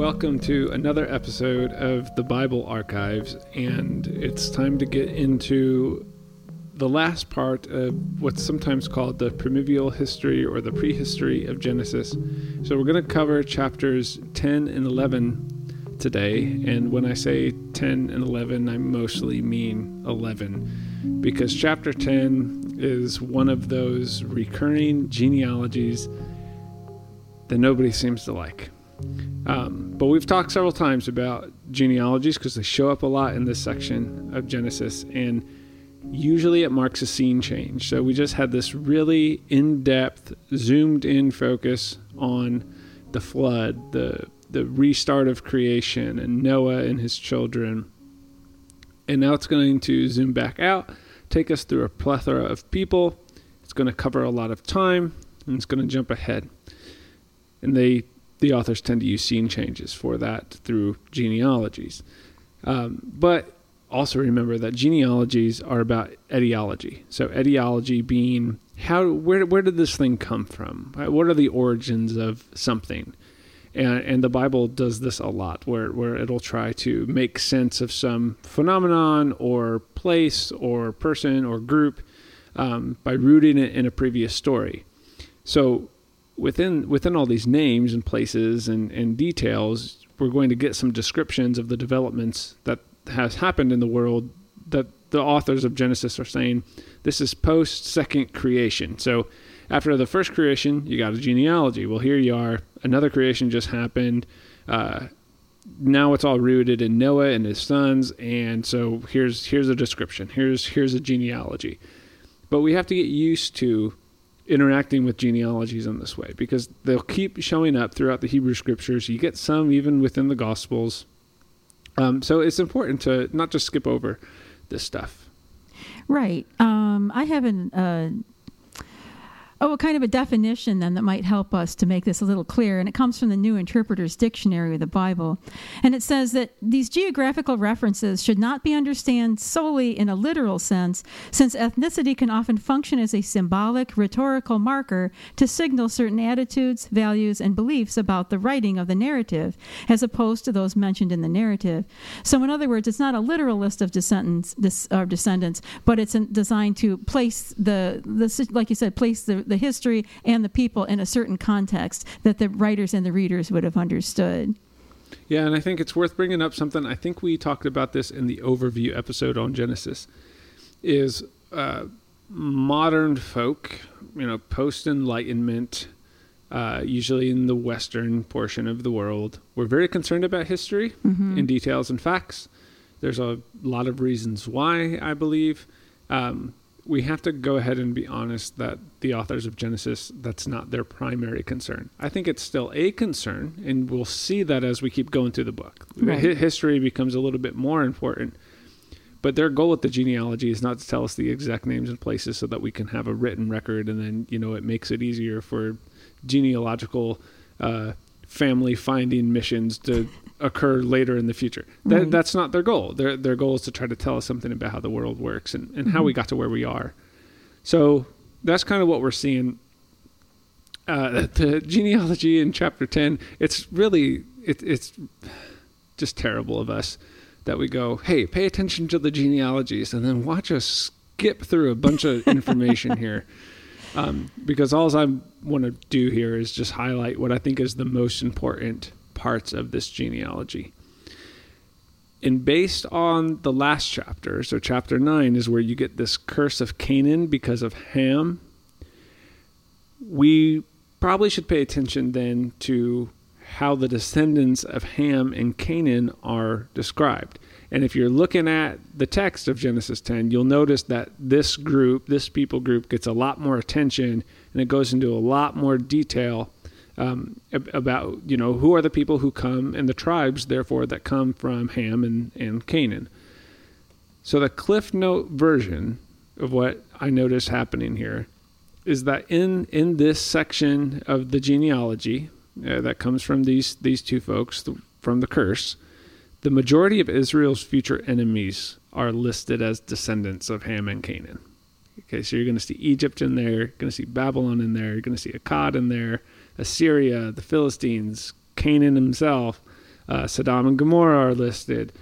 Welcome to another episode of the Bible Archives, and it's time to get into the last part of what's sometimes called the primeval history or the prehistory of Genesis. So, we're going to cover chapters 10 and 11 today, and when I say 10 and 11, I mostly mean 11, because chapter 10 is one of those recurring genealogies that nobody seems to like. Um, but we've talked several times about genealogies because they show up a lot in this section of Genesis, and usually it marks a scene change. So we just had this really in depth, zoomed in focus on the flood, the, the restart of creation, and Noah and his children. And now it's going to zoom back out, take us through a plethora of people. It's going to cover a lot of time, and it's going to jump ahead. And they the authors tend to use scene changes for that through genealogies. Um, but also remember that genealogies are about etiology. So etiology being how where where did this thing come from? What are the origins of something? And, and the Bible does this a lot, where where it'll try to make sense of some phenomenon or place or person or group um, by rooting it in a previous story. So within within all these names and places and, and details, we're going to get some descriptions of the developments that has happened in the world that the authors of Genesis are saying this is post second creation. So after the first creation, you got a genealogy. Well, here you are. Another creation just happened. Uh, now it's all rooted in Noah and his sons, and so here's here's a description. Here's here's a genealogy. But we have to get used to interacting with genealogies in this way because they'll keep showing up throughout the Hebrew scriptures. You get some even within the Gospels. Um, so it's important to not just skip over this stuff. Right. Um, I have an, uh, Oh, a kind of a definition then that might help us to make this a little clearer. And it comes from the New Interpreter's Dictionary of the Bible. And it says that these geographical references should not be understood solely in a literal sense, since ethnicity can often function as a symbolic, rhetorical marker to signal certain attitudes, values, and beliefs about the writing of the narrative, as opposed to those mentioned in the narrative. So, in other words, it's not a literal list of descendants, descendants but it's designed to place the, the, like you said, place the the history and the people in a certain context that the writers and the readers would have understood. Yeah, and I think it's worth bringing up something. I think we talked about this in the overview episode on Genesis. Is uh, modern folk, you know, post Enlightenment, uh, usually in the Western portion of the world, we're very concerned about history mm-hmm. in details and facts. There's a lot of reasons why, I believe. Um, we have to go ahead and be honest that the authors of Genesis, that's not their primary concern. I think it's still a concern, and we'll see that as we keep going through the book. Right. History becomes a little bit more important. But their goal with the genealogy is not to tell us the exact names and places so that we can have a written record, and then, you know, it makes it easier for genealogical uh, family finding missions to occur later in the future. That, right. That's not their goal. Their their goal is to try to tell us something about how the world works and, and mm-hmm. how we got to where we are. So that's kind of what we're seeing. Uh, the genealogy in chapter ten. It's really it, it's just terrible of us that we go, hey, pay attention to the genealogies, and then watch us skip through a bunch of information here. Um, because all I want to do here is just highlight what I think is the most important parts of this genealogy. And based on the last chapter, so chapter 9 is where you get this curse of Canaan because of Ham. We probably should pay attention then to how the descendants of Ham and Canaan are described. And if you're looking at the text of Genesis 10, you'll notice that this group, this people group, gets a lot more attention and it goes into a lot more detail um, about you know who are the people who come and the tribes therefore that come from Ham and, and Canaan. So the Cliff Note version of what I notice happening here is that in in this section of the genealogy uh, that comes from these these two folks the, from the curse, the majority of Israel's future enemies are listed as descendants of Ham and Canaan. Okay, so you're going to see Egypt in there, you're going to see Babylon in there, you're going to see Akkad in there, Assyria, the Philistines, Canaan himself. Uh, Sodom and Gomorrah are listed.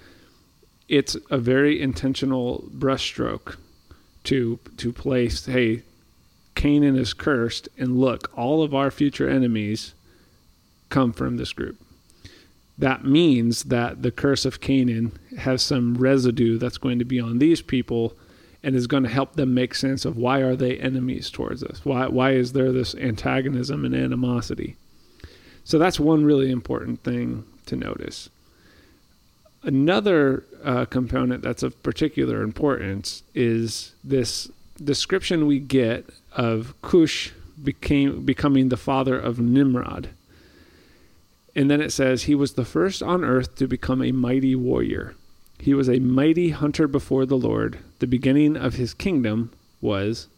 It's a very intentional brushstroke to to place, hey, Canaan is cursed, and look, all of our future enemies come from this group. That means that the curse of Canaan has some residue that's going to be on these people and is going to help them make sense of why are they enemies towards us? Why why is there this antagonism and animosity? So that's one really important thing to notice. Another uh, component that's of particular importance is this description we get of Cush became becoming the father of Nimrod. And then it says he was the first on earth to become a mighty warrior. He was a mighty hunter before the Lord. The beginning of his kingdom was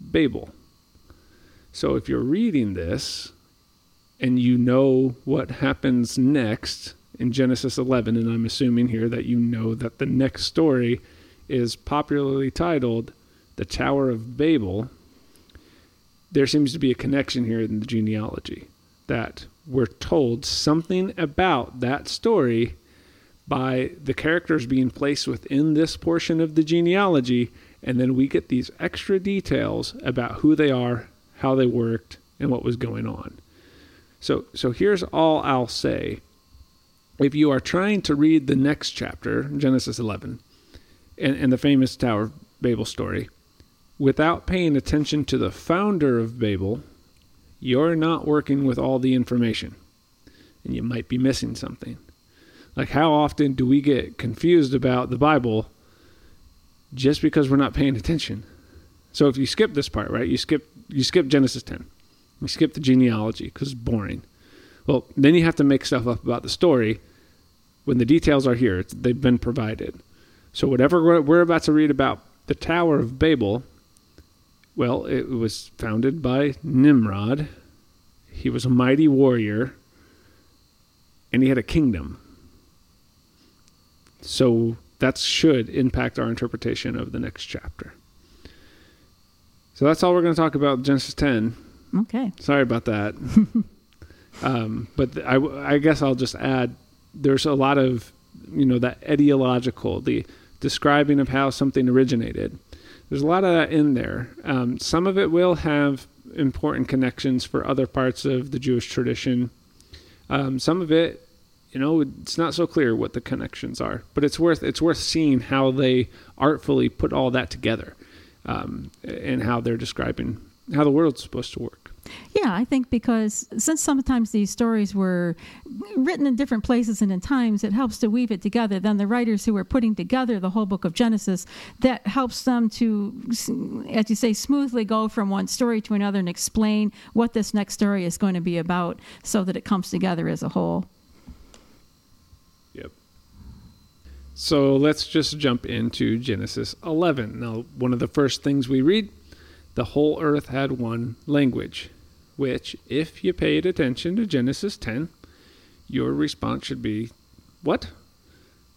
Babel. So if you're reading this and you know what happens next in Genesis 11, and I'm assuming here that you know that the next story is popularly titled The Tower of Babel, there seems to be a connection here in the genealogy that we're told something about that story by the characters being placed within this portion of the genealogy, and then we get these extra details about who they are, how they worked, and what was going on. So, so here's all I'll say. If you are trying to read the next chapter, Genesis 11, and, and the famous Tower of Babel story, without paying attention to the founder of Babel, you're not working with all the information, and you might be missing something. Like, how often do we get confused about the Bible just because we're not paying attention? So if you skip this part, right? You skip you skip Genesis 10. You skip the genealogy because it's boring. Well, then you have to make stuff up about the story when the details are here. they've been provided. So whatever we're, we're about to read about the Tower of Babel, well, it was founded by Nimrod. He was a mighty warrior, and he had a kingdom. So that should impact our interpretation of the next chapter. So that's all we're going to talk about Genesis 10. Okay. Sorry about that. um, but I, I guess I'll just add there's a lot of, you know, that etiological, the describing of how something originated. There's a lot of that in there. Um, some of it will have important connections for other parts of the Jewish tradition. Um, some of it you know it's not so clear what the connections are but it's worth it's worth seeing how they artfully put all that together um, and how they're describing how the world's supposed to work yeah, I think because since sometimes these stories were written in different places and in times, it helps to weave it together. Then the writers who are putting together the whole book of Genesis, that helps them to, as you say, smoothly go from one story to another and explain what this next story is going to be about so that it comes together as a whole. Yep. So let's just jump into Genesis 11. Now, one of the first things we read the whole earth had one language, which, if you paid attention to Genesis 10, your response should be, What?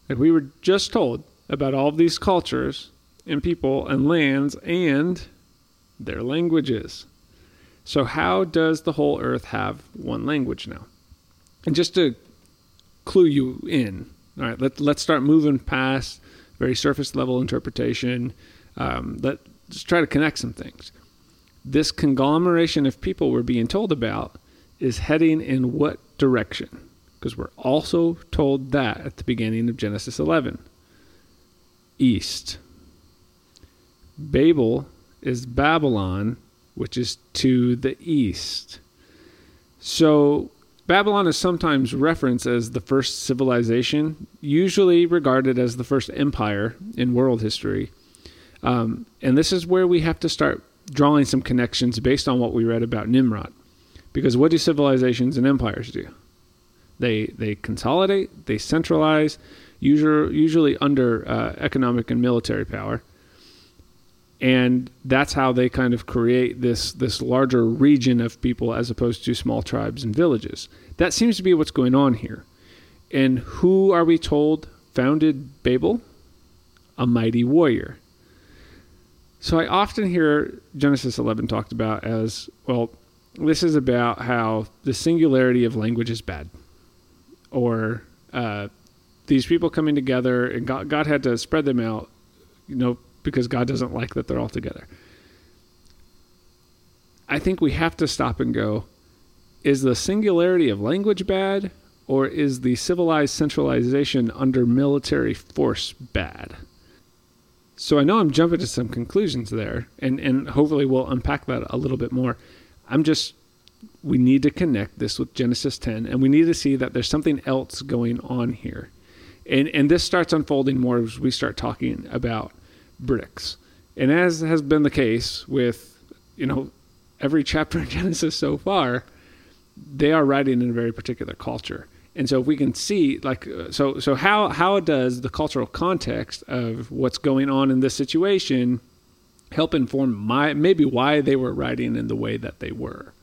Like we were just told about all of these cultures and people and lands and their languages. So, how does the whole earth have one language now? And just to clue you in, all right, let, let's start moving past very surface level interpretation. Um, let's try to connect some things. This conglomeration of people we're being told about is heading in what direction? Because we're also told that at the beginning of Genesis 11 east. Babel is Babylon, which is to the east. So Babylon is sometimes referenced as the first civilization, usually regarded as the first empire in world history. Um, and this is where we have to start drawing some connections based on what we read about Nimrod. Because what do civilizations and empires do? They, they consolidate, they centralize, usually, usually under uh, economic and military power and that's how they kind of create this this larger region of people as opposed to small tribes and villages. That seems to be what's going on here. And who are we told founded Babel? A mighty warrior. So I often hear Genesis 11 talked about as well. This is about how the singularity of language is bad, or uh, these people coming together, and God, God had to spread them out, you know, because God doesn't like that they're all together. I think we have to stop and go is the singularity of language bad, or is the civilized centralization under military force bad? So I know I'm jumping to some conclusions there, and, and hopefully we'll unpack that a little bit more. I'm just, we need to connect this with Genesis 10, and we need to see that there's something else going on here. And, and this starts unfolding more as we start talking about bricks. And as has been the case with, you know, every chapter in Genesis so far, they are writing in a very particular culture. And so if we can see like uh, so so how how does the cultural context of what's going on in this situation help inform my maybe why they were writing in the way that they were?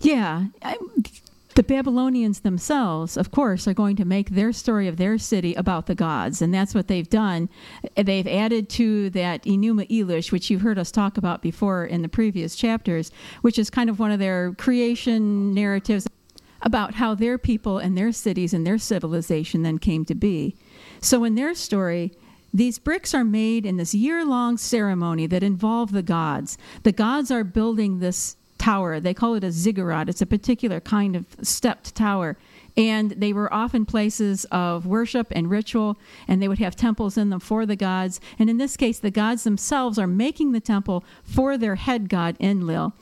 Yeah, I, the Babylonians themselves, of course, are going to make their story of their city about the gods, and that's what they've done. They've added to that Enuma Elish, which you've heard us talk about before in the previous chapters, which is kind of one of their creation narratives about how their people and their cities and their civilization then came to be. So in their story, these bricks are made in this year long ceremony that involve the gods. The gods are building this tower. They call it a ziggurat. It's a particular kind of stepped tower. And they were often places of worship and ritual, and they would have temples in them for the gods. And in this case, the gods themselves are making the temple for their head god, Enlil.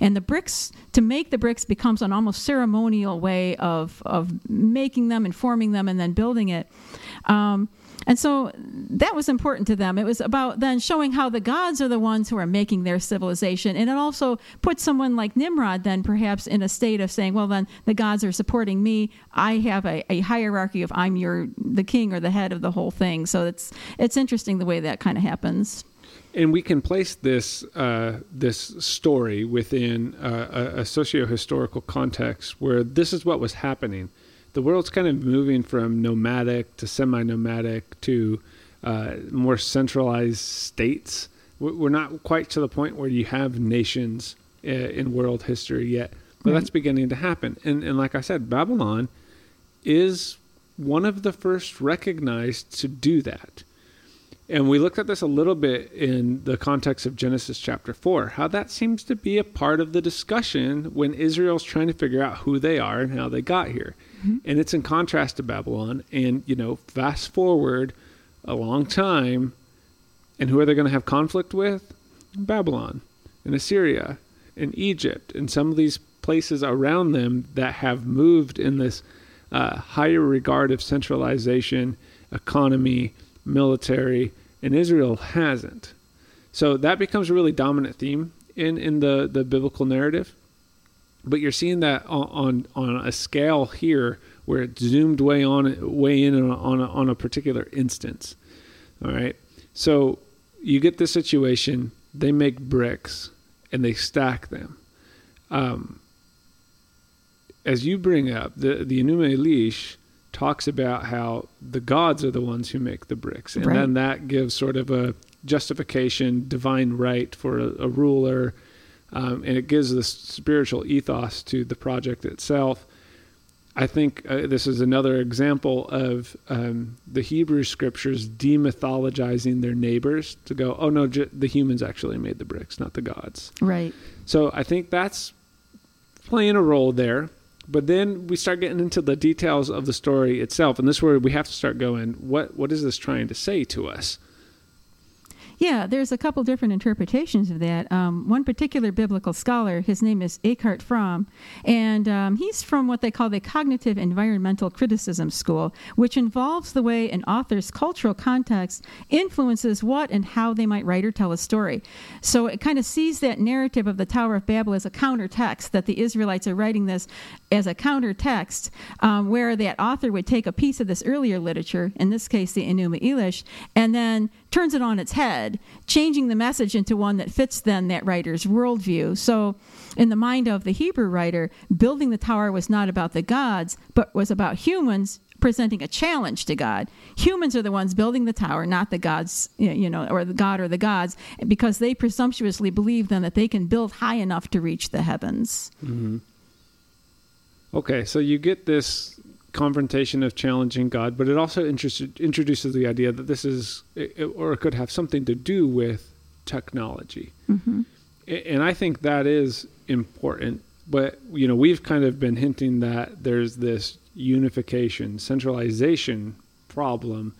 And the bricks, to make the bricks, becomes an almost ceremonial way of, of making them and forming them and then building it. Um, and so that was important to them. It was about then showing how the gods are the ones who are making their civilization. And it also put someone like Nimrod then perhaps in a state of saying, well, then the gods are supporting me. I have a, a hierarchy of I'm your the king or the head of the whole thing. So it's it's interesting the way that kind of happens and we can place this uh, this story within uh, a, a socio historical context where this is what was happening the world's kind of moving from nomadic to semi-nomadic to uh, more centralized states. We're not quite to the point where you have nations uh, in world history yet, but right. that's beginning to happen. And, and like I said, Babylon is one of the first recognized to do that. And we looked at this a little bit in the context of Genesis chapter 4, how that seems to be a part of the discussion when Israel's trying to figure out who they are and how they got here. Mm-hmm. And it's in contrast to Babylon. And, you know, fast forward a long time, and who are they going to have conflict with? Babylon and Assyria and Egypt and some of these places around them that have moved in this uh, higher regard of centralization, economy, military, and Israel hasn't. So that becomes a really dominant theme in, in the, the biblical narrative but you're seeing that on, on, on a scale here where it's zoomed way on way in on a, on a, on a particular instance. All right, so you get this situation. They make bricks and they stack them. Um, as you bring up, the the Enuma Elish talks about how the gods are the ones who make the bricks, and right. then that gives sort of a justification, divine right for a, a ruler um, and it gives this spiritual ethos to the project itself. I think uh, this is another example of um, the Hebrew scriptures demythologizing their neighbors to go, oh no, j- the humans actually made the bricks, not the gods. Right. So I think that's playing a role there. But then we start getting into the details of the story itself, and this is where we have to start going. What what is this trying to say to us? Yeah, there's a couple different interpretations of that. Um, one particular biblical scholar, his name is Eckart Frahm, and um, he's from what they call the cognitive environmental criticism school, which involves the way an author's cultural context influences what and how they might write or tell a story. So it kind of sees that narrative of the Tower of Babel as a counter text, that the Israelites are writing this as a counter text, um, where that author would take a piece of this earlier literature, in this case the Enuma Elish, and then turns it on its head, changing the message into one that fits then that writer's worldview. So, in the mind of the Hebrew writer, building the tower was not about the gods, but was about humans presenting a challenge to God. Humans are the ones building the tower, not the gods, you know, or the God or the gods, because they presumptuously believe then that they can build high enough to reach the heavens. Mm-hmm. Okay, so you get this confrontation of challenging God, but it also introduces the idea that this is, or it could have something to do with technology. Mm-hmm. And I think that is important. But, you know, we've kind of been hinting that there's this unification, centralization problem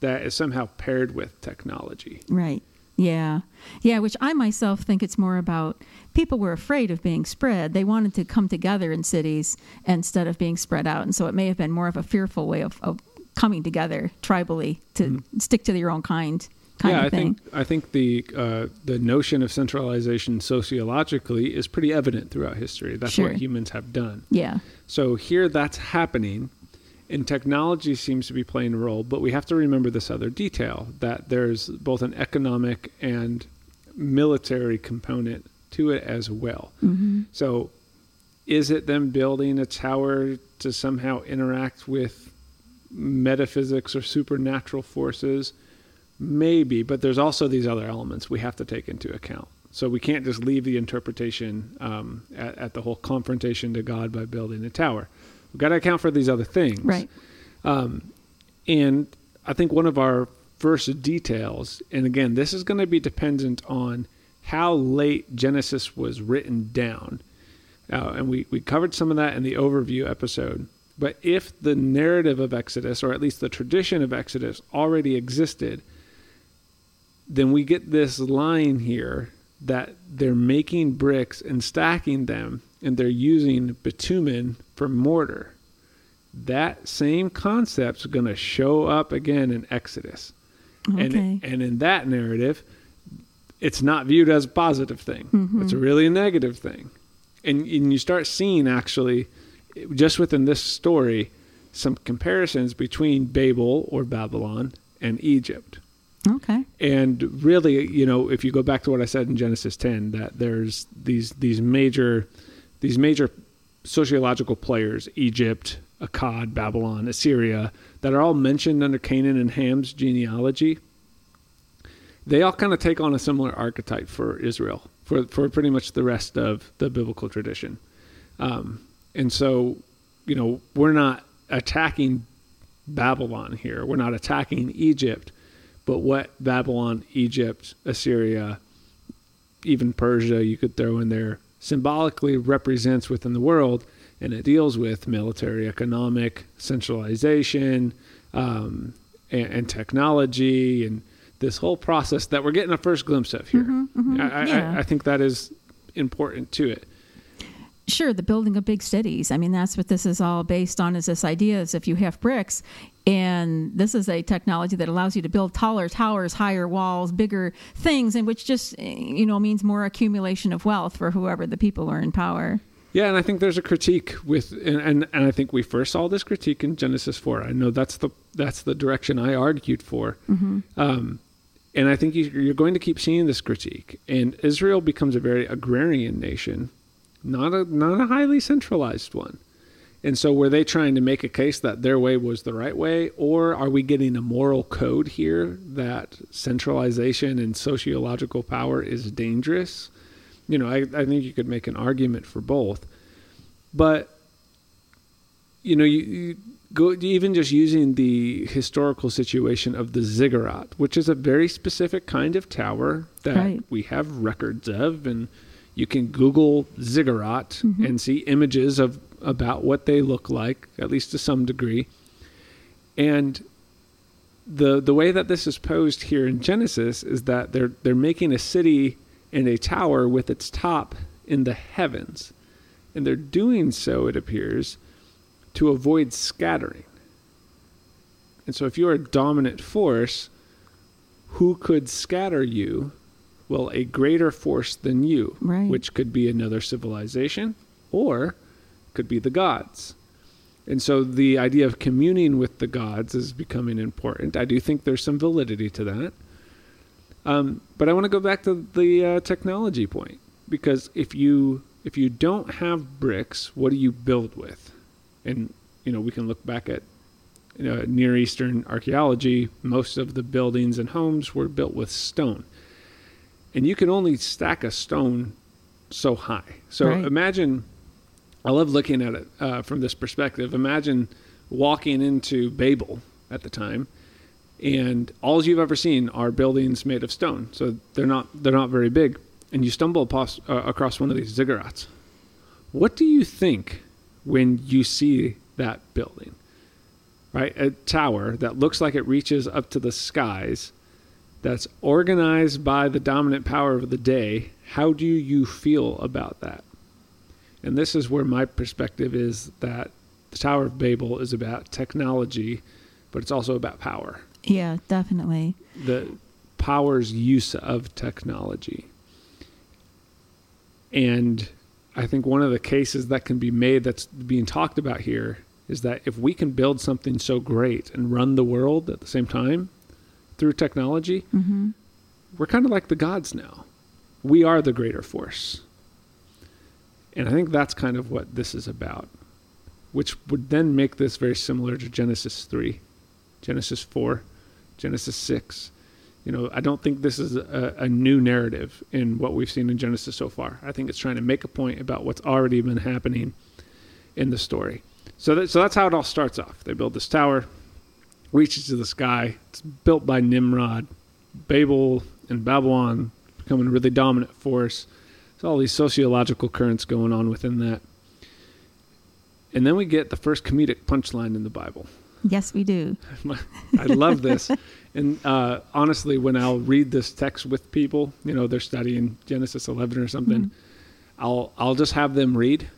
that is somehow paired with technology. Right. Yeah. Yeah, which I myself think it's more about people were afraid of being spread. They wanted to come together in cities instead of being spread out. And so it may have been more of a fearful way of, of coming together tribally to mm-hmm. stick to your own kind. yeah, I think I think the uh, the notion of centralization sociologically is pretty evident throughout history. That's sure. what humans have done. Yeah. So here, that's happening, and technology seems to be playing a role. But we have to remember this other detail that there's both an economic and military component to it as well. Mm-hmm. So, is it them building a tower to somehow interact with metaphysics or supernatural forces? Maybe, but there's also these other elements we have to take into account. So we can't just leave the interpretation um, at, at, the whole confrontation to God by building a tower. We've got to account for these other things. Right. Um, and I think one of our first details, and again, this is going to be dependent on how late Genesis was written down. Uh, and we, we covered some of that in the overview episode. But if the narrative of Exodus, or at least the tradition of Exodus, already existed, then we get this line here that they're making bricks and stacking them, and they're using bitumen for mortar. That same concept's going to show up again in Exodus. Okay. And, and in that narrative, it's not viewed as a positive thing. Mm-hmm. It's really a negative thing. And, and you start seeing actually, just within this story, some comparisons between Babel or Babylon and Egypt. Okay. And really, you know, if you go back to what I said in Genesis 10, that there's these these major these major sociological players, Egypt, Akkad, Babylon, Assyria, that are all mentioned under Canaan and Ham's genealogy they all kind of take on a similar archetype for Israel, for, for pretty much the rest of the biblical tradition. Um, and so, you know, we're not attacking Babylon here. We're not attacking Egypt, but what Babylon, Egypt, Assyria, even Persia, you could throw in there, symbolically represents within the world, and it deals with military, economic centralization, um, and, and technology, and this whole process that we're getting a first glimpse of here. Mm-hmm, mm-hmm. I, yeah. I, I think that is important to it sure the building of big cities i mean that's what this is all based on is this idea is if you have bricks and this is a technology that allows you to build taller towers higher walls bigger things and which just you know means more accumulation of wealth for whoever the people are in power yeah, and I think there's a critique with, and, and, and I think we first saw this critique in Genesis four. I know that's the that's the direction I argued for. Mm-hmm. Um, and I think you're going to keep seeing this critique. And Israel becomes a very agrarian nation, not a not a highly centralized one. And so, were they trying to make a case that their way was the right way, or are we getting a moral code here that centralization and sociological power is dangerous? You know, I, I think you could make an argument for both. But, you know, you, you go even just using the historical situation of the ziggurat, which is a very specific kind of tower that right. we have records of, and you can Google ziggurat mm-hmm. and see images of about what they look like, at least to some degree. And the the way that this is posed here in Genesis is that they're they're making a city and a tower with its top in the heavens, and they're doing so. It appears to avoid scattering. And so, if you're a dominant force, who could scatter you? Well, a greater force than you, right. which could be another civilization or could be the gods. And so the idea of communing with the gods is becoming important. I do think there's some validity to that. Um, but I want to go back to the uh, technology point because if you if you don't have bricks, what do you build with? and you know we can look back at you know, Near Eastern archaeology. Most of the buildings and homes were built with stone, and you can only stack a stone so high. So right. imagine. I love looking at it uh, from this perspective. Imagine walking into Babel at the time, and all you've ever seen are buildings made of stone. So they're not they're not very big. And you stumble across, uh, across one of these ziggurats. What do you think when you see that building? Right, a tower that looks like it reaches up to the skies, that's organized by the dominant power of the day. How do you feel about that? And this is where my perspective is that the Tower of Babel is about technology, but it's also about power. Yeah, definitely. The power's use of technology. And I think one of the cases that can be made that's being talked about here is that if we can build something so great and run the world at the same time through technology, hmm we're kind of like the gods now. We are the greater force. And I think that's kind of what this is about, which would then make this very similar to Genesis 3, Genesis 4, Genesis 6. You know, I don't think this is a, a new narrative in what we've seen in Genesis so far. I think it's trying to make a point about what's already been happening in the story. So, that, so that's how it all starts off. They build this tower, reaches to the sky. It's built by Nimrod. Babel and Babylon becoming a really dominant force. There's all these sociological currents going on within that. And then we get the first comedic punchline in the Bible. Yes, we do. I love this. And uh, honestly, when I'll read this text with people, you know, they're studying Genesis 11 or something, Mhm. I'll I'll just have them read,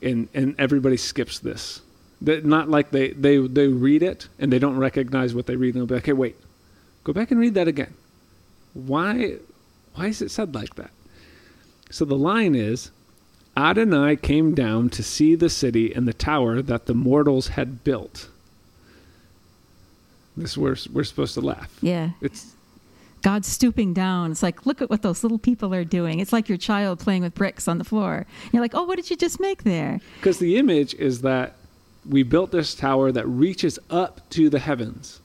and and everybody skips this. That not like they they they read it and they don't recognize what they read, and they'll be like, "Hey, wait, go back and read that again. Why why is it said like that?" So the line is, Adonai came down to see the city and the tower that the mortals had built. This we're we're supposed to laugh. Yeah. It's God stooping down. It's like, look at what those little people are doing. It's like your child playing with bricks on the floor. You're like, oh, what did you just make there? because the image is that we built this tower that reaches up to the heavens,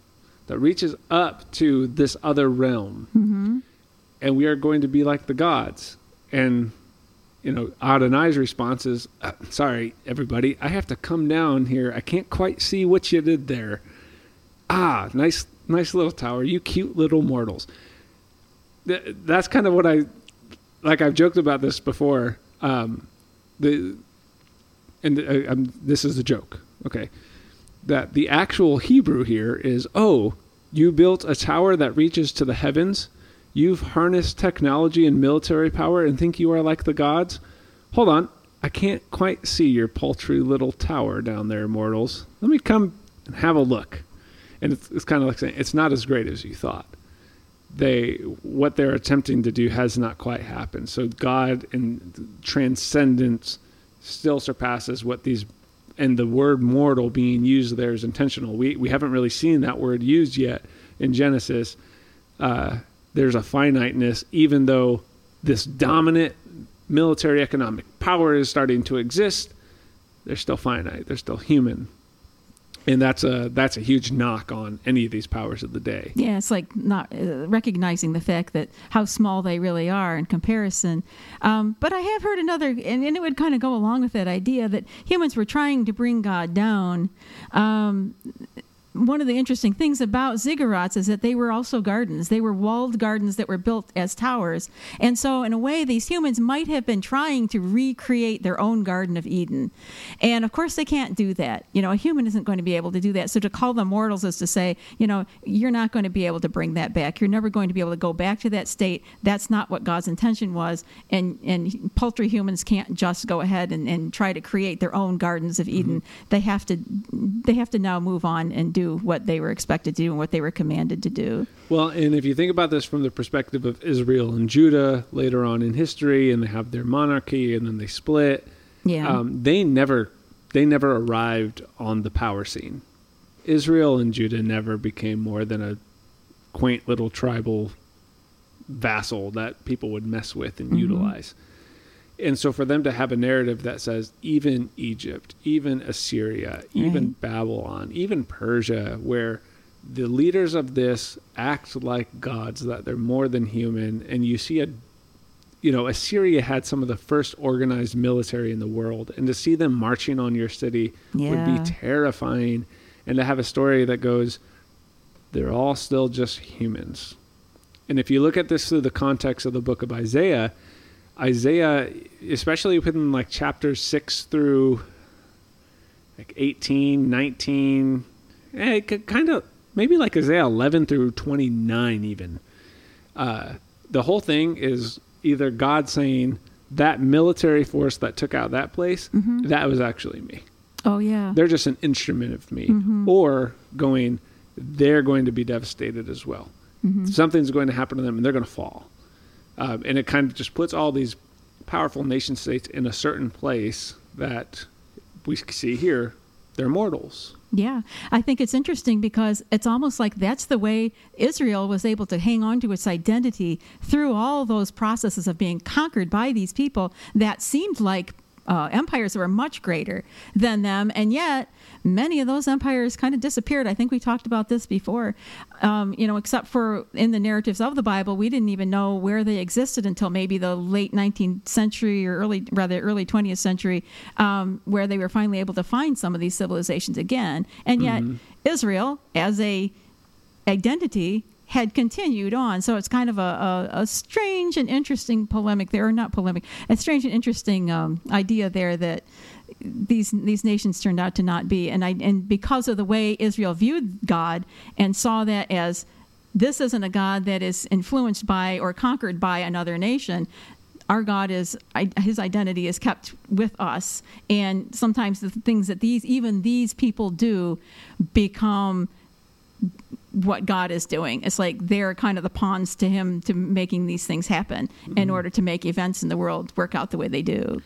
that reaches up to this other realm, hmm and we are going to be like the gods. And you know, Adonai's response is, "Uh, "Sorry, everybody, I have to come down here. I can't quite see what you did there. Ah, nice, nice little tower. You cute little mortals." Th- That's kind of what I like. I've joked about this before. Um, the and uh, um, this is a joke. Okay, that the actual Hebrew here is, "Oh, you built a tower that reaches to the heavens." You've harnessed technology and military power and think you are like the gods? Hold on. I can't quite see your paltry little tower down there, mortals. Let me come and have a look. And it's, it's kind of like saying it's not as great as you thought. They what they're attempting to do has not quite happened. So God in transcendence still surpasses what these and the word mortal being used there is intentional. We we haven't really seen that word used yet in Genesis. Uh, there's a finiteness, even though this dominant military economic power is starting to exist. They're still finite. They're still human, and that's a that's a huge knock on any of these powers of the day. Yeah, it's like not uh, recognizing the fact that how small they really are in comparison. Um, but I have heard another, and, and it would kind of go along with that idea that humans were trying to bring God down. Um, one of the interesting things about ziggurats is that they were also gardens. They were walled gardens that were built as towers. And so, in a way, these humans might have been trying to recreate their own Garden of Eden. And of course, they can't do that. You know, a human isn't going to be able to do that. So, to call them mortals is to say, you know, you're not going to be able to bring that back. You're never going to be able to go back to that state. That's not what God's intention was. And, and paltry humans can't just go ahead and, and try to create their own gardens of Eden. Mm-hmm. They have to they have to now move on and do what they were expected to do and what they were commanded to do. Well, and if you think about this from the perspective of Israel and Judah later on in history, and they have their monarchy, and then they split. Yeah. um, they never they never arrived on the power scene. Israel and Judah never became more than a quaint little tribal vassal that people would mess with and Mhm. utilize. And so for them to have a narrative that says even Egypt, even Assyria, even Right. Babylon, even Persia, where the leaders of this act like gods, that they're more than human, and you see a you know, Assyria had some of the first organized military in the world, and to see them marching on your city Yeah. would be terrifying. And to have a story that goes, they're all still just humans. And if you look at this through the context of the book of Isaiah, Isaiah, especially within like chapters 6 through like 18, 19, eh, kind of maybe like Isaiah 11 through 29 even. Uh, the whole thing is either God saying that military force that took out that place, Mhm. that was actually me. Oh yeah. They're just an instrument of me. Mhm. Or going, they're going to be devastated as well. Mhm. Something's going to happen to them and they're going to fall. Um, and it kind of just puts all these powerful nation states in a certain place that we see here. They're mortals. Yeah, I think it's interesting because it's almost like that's the way Israel was able to hang on to its identity through all those processes of being conquered by these people that seemed like uh, empires that were much greater than them, and yet many of those empires kind of disappeared. I think we talked about this before. Um, you know, except for in the narratives of the Bible, we didn't even know where they existed until maybe the late 19th century or early, rather early 20th century, um, where they were finally able to find some of these civilizations again. And yet, Israel, as a identity, had continued on. So it's kind of a, a, a strange and interesting polemic there, or not polemic, a strange and interesting um, idea there that these these nations turned out to not be. And I and because of the way Israel viewed God and saw that as this isn't a God that is influenced by or conquered by another nation. Our God is His identity is kept with us, and sometimes the things that these even these people do become what God is doing. It's like they're kind of the pawns to Him to making these things happen in order to make events in the world work out the way they do.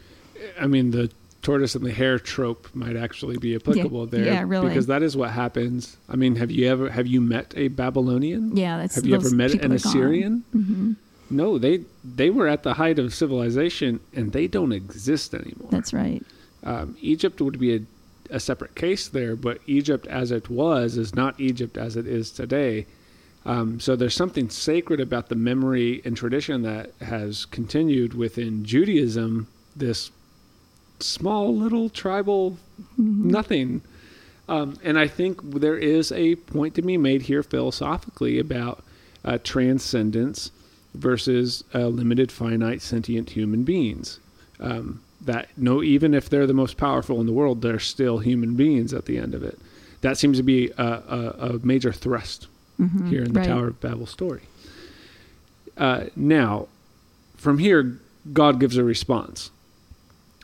I mean, the tortoise and the hare trope might actually be applicable there. yeah, really. Because that is what happens. I mean, have you ever have you met a Babylonian? Yeah, that's Have you ever met an. Assyrian? hmm No, they they were at the height of civilization, and they don't exist anymore. That's right. Um, Egypt would be a, a separate case there, but Egypt as it was is not Egypt as it is today. Um, so there's something sacred about the memory and tradition that has continued within Judaism. This small little tribal nothing. Um, and I think there is a point to be made here philosophically about uh, transcendence versus uh, limited, finite, sentient human beings. Um, that no, even if they're the most powerful in the world, they're still human beings at the end of it. That seems to be a, a, a major thrust Mhm. here in the Right. Tower of Babel story. Uh, now, from here, God gives a response.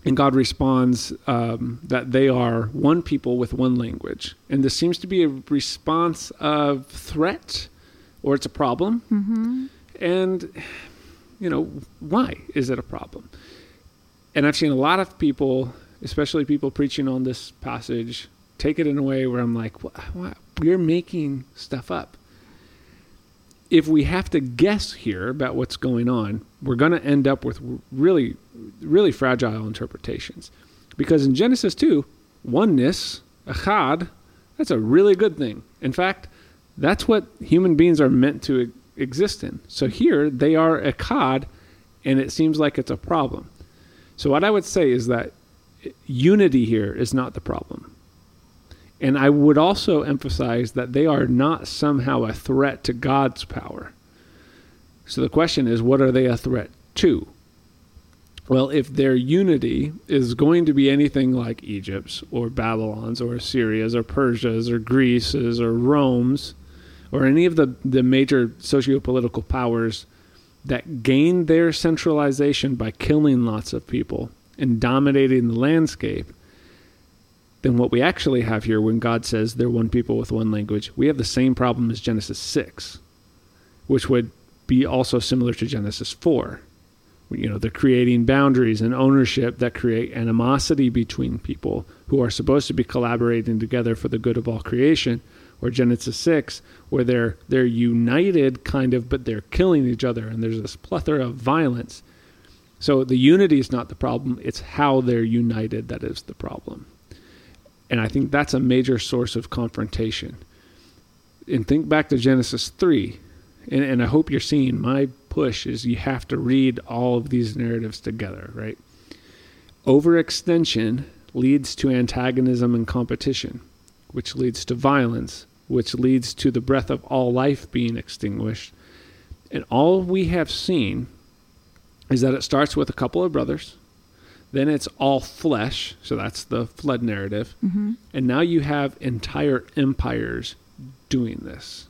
And God responds um, that they are one people with one language. And this seems to be a response of threat or it's a problem. hmm And, you know, why is it a problem? And I've seen a lot of people, especially people preaching on this passage, take it in a way where I'm like, "Wha- wha- you're making stuff up. If we have to guess here about what's going on, we're going to end up with really, really fragile interpretations. Because in Genesis 2, oneness, echad, that's a really good thing. In fact, that's what human beings are meant to exist in. So here they are echad, and it seems like it's a problem. So what I would say is that unity here is not the problem. And I would also emphasize that they are not somehow a threat to God's power. So the question is, what are they a threat to? Well, if their unity is going to be anything like Egypt's or Babylon's or Assyria's or Persia's or Greece's or Rome's or any of the, the major socio-political powers that gained their centralization by killing lots of people and dominating the landscape, than what we actually have here when God says they're one people with one language, we have the same problem as Genesis 6, which would be also similar to Genesis 4. You know, they're creating boundaries and ownership that create animosity between people who are supposed to be collaborating together for the good of all creation. Or Genesis 6, where they're they're united kind of, but they're killing each other, and there's this plethora of violence. So the unity is not the problem; it's how they're united that is the problem. And I think that's a major source of confrontation. And think back to Genesis 3, and, and I hope you're seeing my push is you have to read all of these narratives together, right? Overextension leads to antagonism and competition, which leads to violence, which leads to the breath of all life being extinguished. And all we have seen is that it starts with a couple of brothers, then it's all flesh, so that's the flood narrative. Mm-hmm. And now you have entire empires doing this.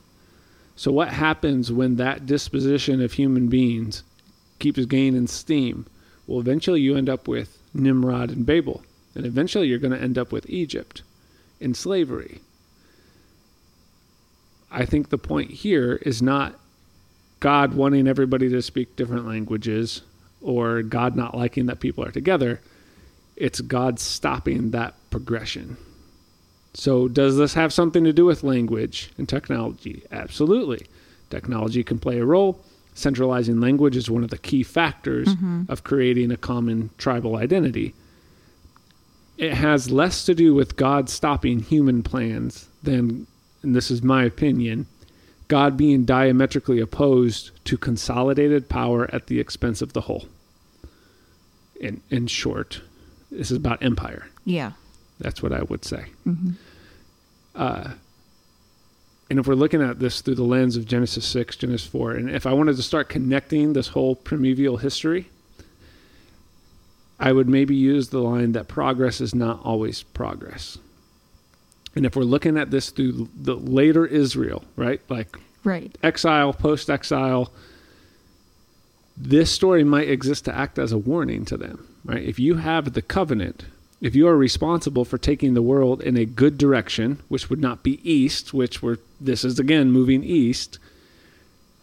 So, what happens when that disposition of human beings keeps gaining steam? Well, eventually you end up with Nimrod and Babel. And eventually you're going to end up with Egypt in slavery. I think the point here is not God wanting everybody to speak different languages or God not liking that people are together. It's God stopping that progression. So, does this have something to do with language and technology? Absolutely. Technology can play a role. Centralizing language is one of the key factors Mhm. of creating a common tribal identity. It has less to do with God stopping human plans than, and this is my opinion, God being diametrically opposed to consolidated power at the expense of the whole. In, in short, this is about empire. Yeah. That's what I would say. Mm-hmm. Uh, and if we're looking at this through the lens of Genesis 6, Genesis 4, and if I wanted to start connecting this whole primeval history, I would maybe use the line that progress is not always progress. And if we're looking at this through the later Israel, right? Like Right. exile, post exile, this story might exist to act as a warning to them, right? If you have the covenant, if you are responsible for taking the world in a good direction, which would not be east, which we're this is again moving east,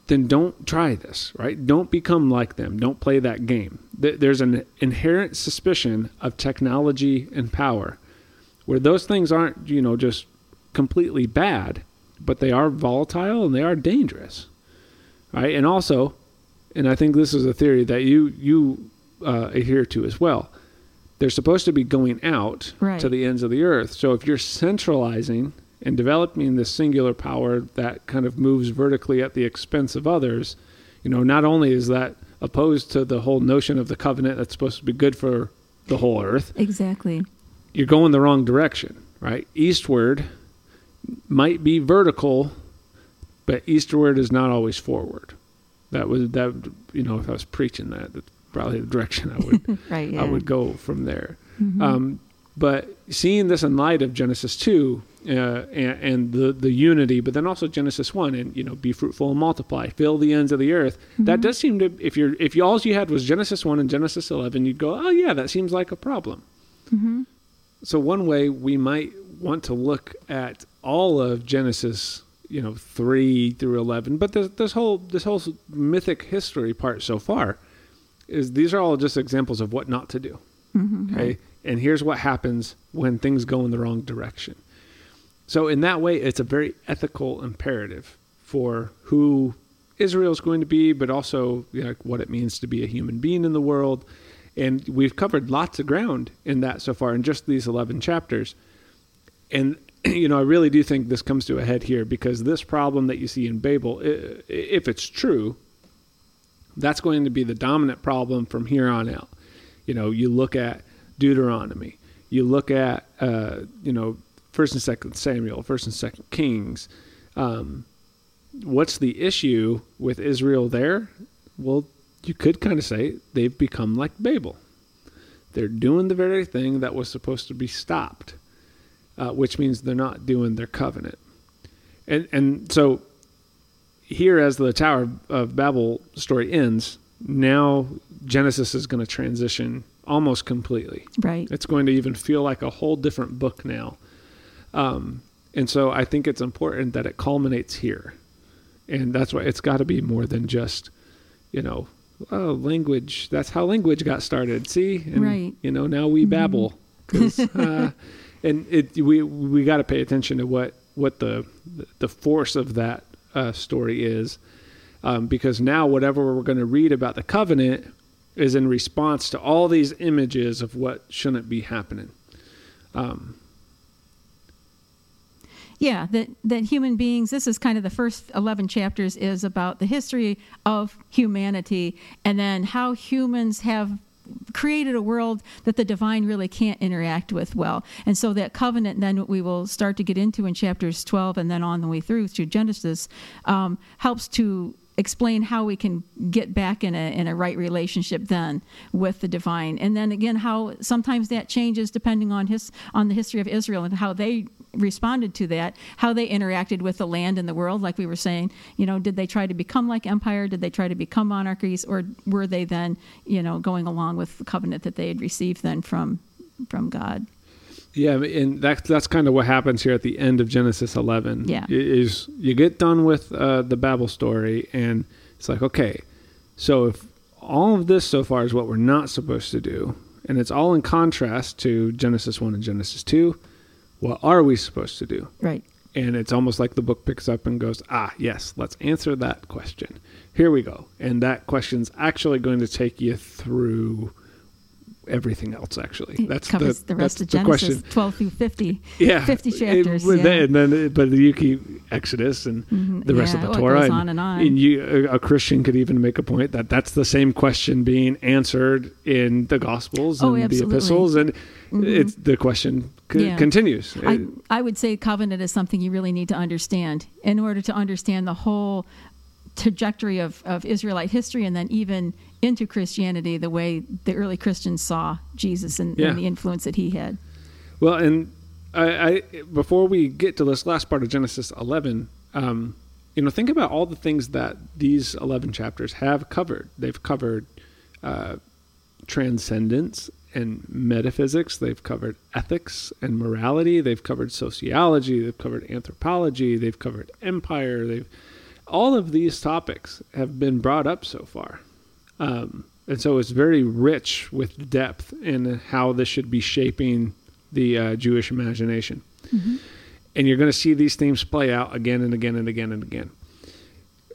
then don't try this, right? Don't become like them. Don't play that game. There's an inherent suspicion of technology and power where those things aren't, you know, just completely bad, but they are volatile and they are dangerous. Right? And also, and I think this is a theory that you you uh, adhere to as well. They're supposed to be going out Right. to the ends of the earth. So if you're centralizing and developing this singular power that kind of moves vertically at the expense of others, you know, not only is that opposed to the whole notion of the covenant that's supposed to be good for the whole earth, Exactly. You're going the wrong direction, right? Eastward might be vertical, but eastward is not always forward. That was that you know if I was preaching that, that's probably the direction I would Right. Yeah. I would go from there. Mhm. Um, but seeing this in light of Genesis two uh, and, and the the unity, but then also Genesis one, and you know, be fruitful and multiply, fill the ends of the earth. That Mhm. does seem to if you're if you, all you had was Genesis one and Genesis eleven, you'd go, oh yeah, that seems like a problem. Mhm. So one way we might want to look at all of Genesis, you know, three through eleven, but this, this whole this whole mythic history part so far is these are all just examples of what not to do. Mhm. Okay, and here's what happens when things go in the wrong direction. So in that way, it's a very ethical imperative for who Israel is going to be, but also you know, like what it means to be a human being in the world. And we've covered lots of ground in that so far in just these 11 chapters. And, you know, I really do think this comes to a head here because this problem that you see in Babel, if it's true, that's going to be the dominant problem from here on out. You know, you look at Deuteronomy, you look at, uh, you know, First and Second Samuel, First and Second Kings. Um, what's the issue with Israel there? Well, you could kind of say they've become like Babel. They're doing the very thing that was supposed to be stopped, uh, which means they're not doing their covenant. And and so here, as the Tower of Babel story ends, now Genesis is going to transition almost completely. Right. It's going to even feel like a whole different book now. Um, and so I think it's important that it culminates here. And that's why it's got to be more than just, you know, oh, language. That's how language got started. See? And, Right. You know, now we Mhm. babble. uh, and it, we, we got to pay attention to what, what the, the force of that uh, story is. Um, because now whatever we're going to read about the covenant is in response to all these images of what shouldn't be happening. Um, Yeah, that that human beings. This is kind of the first eleven chapters is about the history of humanity, and then how humans have created a world that the divine really can't interact with well. And so that covenant, then we will start to get into in chapters 12 and then on the way through to Genesis, um, helps to explain how we can get back in a in a right relationship then with the divine and then again how sometimes that changes depending on his on the history of Israel and how they responded to that how they interacted with the land and the world like we were saying you know did they try to become like empire? Did they try to become monarchies? Or were they then you know going along with the covenant that they had received then from from God? Yeah, and that's that's kind of what happens here at the end of Genesis 11. Yeah, is you get done with uh, the Babel story, and it's like, okay, so if all of this so far is what we're not supposed to do, and it's all in contrast to Genesis 1 and Genesis 2, what are we supposed to do? Right. And it's almost like the book picks up and goes, ah, yes, let's answer that question. Here we go. And that question's actually going to take you through everything else actually it that's covers the, the rest that's of genesis question 12 through 50 yeah 50 chapters it, yeah. and then but you keep exodus and mm-hmm. the rest yeah, of the torah it goes and, on and on and you a, christian could even make a point that that's the same question being answered in the gospels oh, and the epistles and mm-hmm. it's the question c- yeah. continues I, I would say covenant is something you really need to understand in order to understand the whole trajectory of, of Israelite history and then even into Christianity the way the early Christians saw Jesus and, Yeah. and the influence that he had. Well, and I, I before we get to this last part of Genesis 11, um, you know, think about all the things that these 11 chapters have covered. They've covered uh, transcendence and metaphysics. They've covered ethics and morality. They've covered sociology. They've covered anthropology. They've covered empire. They've all of these topics have been brought up so far. Um, and so it's very rich with depth in how this should be shaping the uh, Jewish imagination. Mm-hmm. And you're going to see these themes play out again and again and again and again.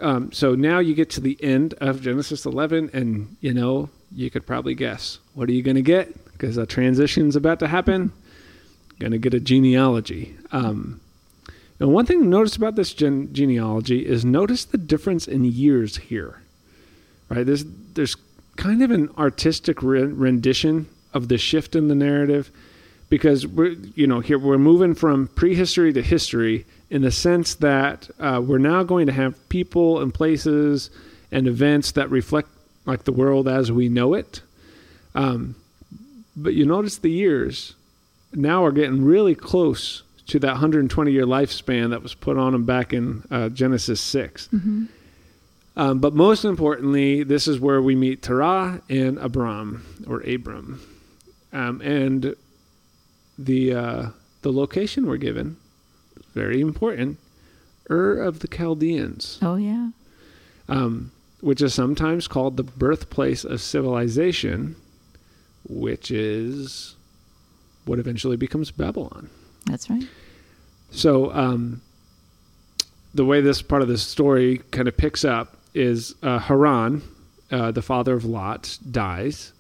Um, so now you get to the end of Genesis 11, and you know, you could probably guess what are you going to get? Because a transition's about to happen. Going to get a genealogy. Um, and one thing to notice about this gen- genealogy is notice the difference in years here. Right? There's there's kind of an artistic re- rendition of the shift in the narrative because we're you know here we're moving from prehistory to history in the sense that uh, we're now going to have people and places and events that reflect like the world as we know it. Um, but you notice the years now are getting really close to that 120 year lifespan that was put on them back in uh, Genesis 6. Mm-hmm. Um, but most importantly, this is where we meet Terah and Abram or Abram, um, and the uh, the location we're given very important Ur of the Chaldeans, Oh, yeah. um, which is sometimes called the birthplace of civilization, which is what eventually becomes Babylon. That's right. So, um, the way this part of the story kind of picks up is uh, Haran, uh, the father of Lot, dies.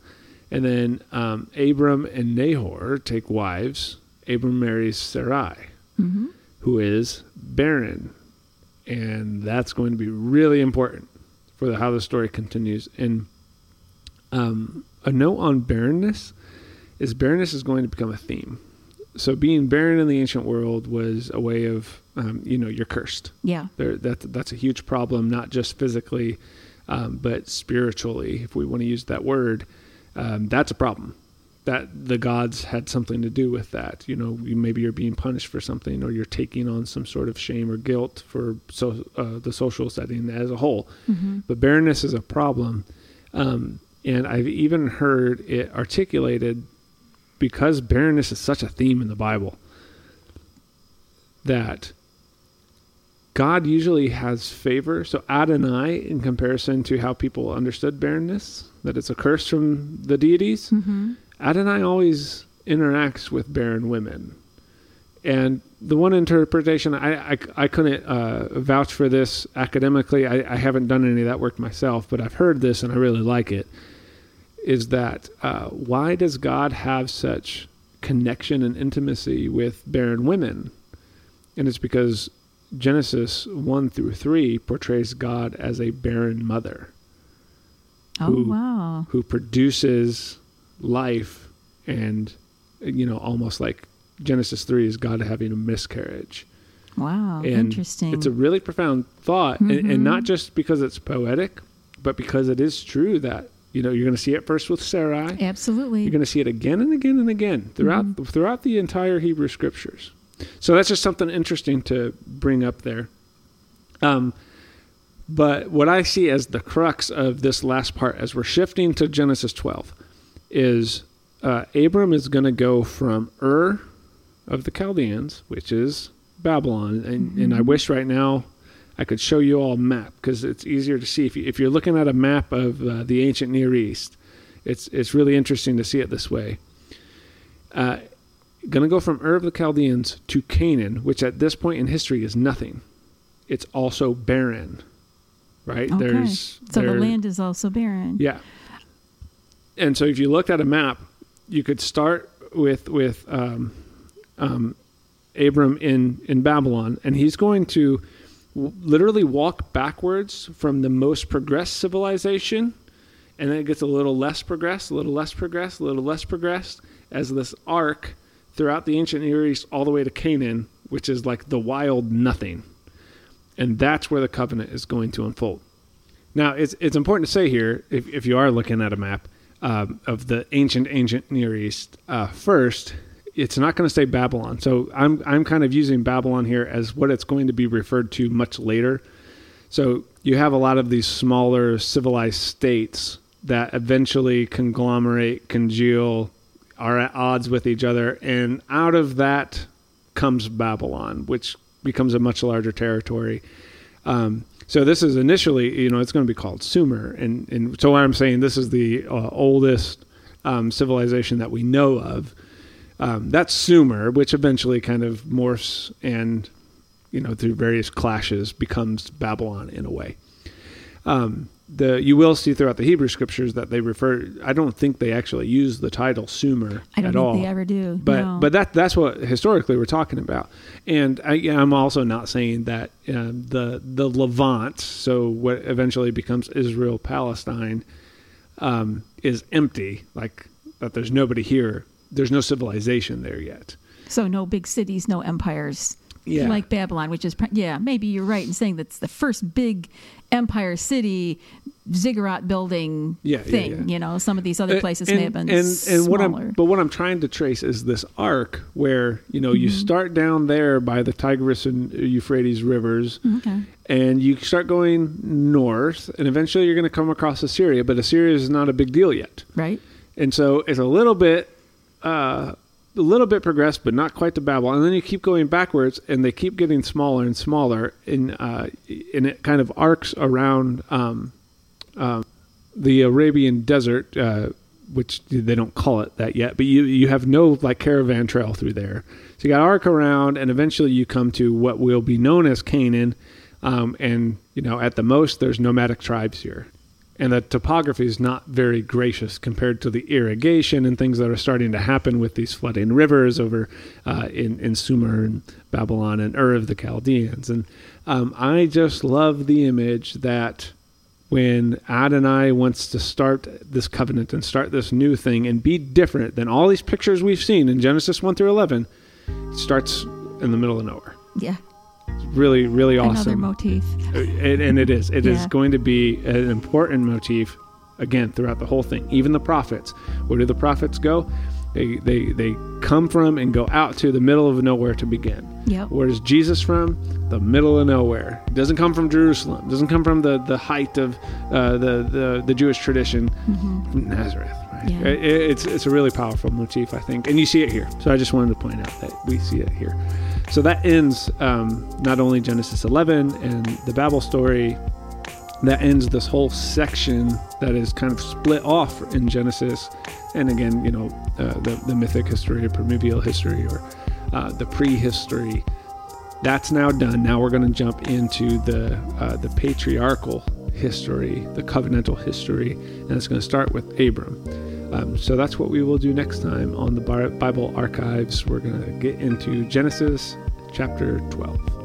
And then um, Abram and Nahor take wives. Abram marries Sarai, Mm-hmm. Who is barren. And that's going to be really important for the, how the story continues. And um, a note on barrenness is barrenness is going to become a theme. So being barren in the ancient world was a way of, um, you know, you're cursed. Yeah. There, that that's a huge problem, not just physically, um, but spiritually. If we want to use that word, um, that's a problem. That the gods had something to do with that. You know, you, maybe you're being punished for something, or you're taking on some sort of shame or guilt for so uh, the social setting as a whole. Mm-hmm. But barrenness is a problem, um, and I've even heard it articulated because barrenness is such a theme in the Bible that God usually has favor. So Adonai, in comparison to how people understood barrenness, that it's a curse from the deities, Mm-hmm. Adonai always interacts with barren women. And the one interpretation, I, I, I couldn't uh, vouch for this academically. I, I haven't done any of that work myself, but I've heard this and I really like it. Is that uh, why does God have such connection and intimacy with barren women? and it's because Genesis 1 through 3 portrays God as a barren mother Oh, Who- wow. who produces life and you know almost like Genesis 3 is God having a miscarriage. Wow. And Interesting. It's a really profound thought and, and not Mhm. just because it's poetic, but because it is true that you know you're going to see it first with Sarai. Absolutely. You're going to see it again and again and again throughout Mm-hmm. throughout the entire Hebrew scriptures. So that's just something interesting to bring up there. Um, but what I see as the crux of this last part, as we're shifting to Genesis 12, is uh, Abram is going to go from Ur of the Chaldeans, which is Babylon, and, and I wish right now I could show you all a map because it's easier to see if, you, if you're looking at a map of uh, the ancient Near East. It's it's really interesting to see it this way. Uh, going to go from Ur of the Chaldeans to Canaan, which at this point in history is nothing. It's also barren, right? okay. There's so the land is also barren. yeah. And so if you looked at a map, you could start with with um, um, Abram in in Babylon, and he's going to w- literally walk backwards from the most progressed civilization, and then it gets a little less progressed, a little less progressed, a little less progressed as this arc throughout the ancient Near East all the way to Canaan, which is like the wild nothing. And that's where the covenant is going to unfold. Now, it's it's important to say here, if if you are looking at a map um, of the ancient ancient Near East, uh, first, it's not going to say Babylon. So I'm I'm kind of using Babylon here as what it's going to be referred to much later. So you have a lot of these smaller civilized states that eventually conglomerate, congeal, are at odds with each other, and out of that comes Babylon, which becomes a much larger territory. Um, so this is initially, you know, it's going to be called Sumer, and and so I'm saying this is the uh, oldest um, civilization that we know of. Um, that's Sumer, which eventually kind of morphs and, you know, through various clashes becomes Babylon in a way. Um, the you will see throughout the Hebrew scriptures that they refer. I don't think they actually use the title Sumer I don't at think all they ever do. but no. but that that's what historically we're talking about and I, i'm also not saying that um, the the levant so what eventually becomes israel palestine um, is empty like that there's nobody here there's no civilization there yet so no big cities, no empires. Yeah. Like Babylon, which is yeah, maybe you're right in saying that's the first big empire city ziggurat building Yeah, yeah, thing. yeah. You know, some of these other places and, may have been and, and what smaller. I'm but what I'm trying to trace is this arc where you know Mm-hmm. you start down there by the Tigris and Euphrates rivers, okay. and you start going north, and eventually you're going to come across Assyria. But Assyria is not a big deal yet, Right. and so it's a little bit. Uh, a little bit progressed, but not quite to Babylon. And then you keep going backwards, and they keep getting smaller and smaller, and uh, and it kind of arcs around um, um, the Arabian desert, uh, which they don't call it that yet, but you you have no like caravan trail through there. So you got arc around, and eventually you come to what will be known as Canaan, um, and you know at the most there's nomadic tribes here, and the topography is not very gracious compared to the irrigation and things that are starting to happen with these flooding rivers over uh, in in Sumer and Babylon and Ur of the Chaldeans, and um, I just love the image that when Adonai wants to start this covenant and start this new thing and be different than all these pictures we've seen in Genesis 1 through 11, it starts in the middle of nowhere. Yeah. It's really, really Another awesome. motif. It, and it is. It is Yeah. going to be an important motif again throughout the whole thing. Even the prophets. Where do the prophets go? They, they, they come from and go out to the middle of nowhere to begin. Yep. Where's Jesus from? The middle of nowhere. Doesn't come from Jerusalem. Doesn't come from the, the height of uh, the, the, the Jewish tradition from Nazareth. Right? Yeah. It- it's, it's a really powerful motif, I think. And you see it here. So I just wanted to point out that we see it here. So that ends um, not only Genesis 11 and the Babel story, that ends this whole section that is kind of split off in Genesis. And again, you know, uh, the, the mythic history or primeval history or uh, the prehistory. That's now done. Now we're going to jump into the uh, the patriarchal history, the covenantal history, and it's going to start with Abram. Um, so that's what we will do next time on the Bible Archives. We're going to get into Genesis chapter 12.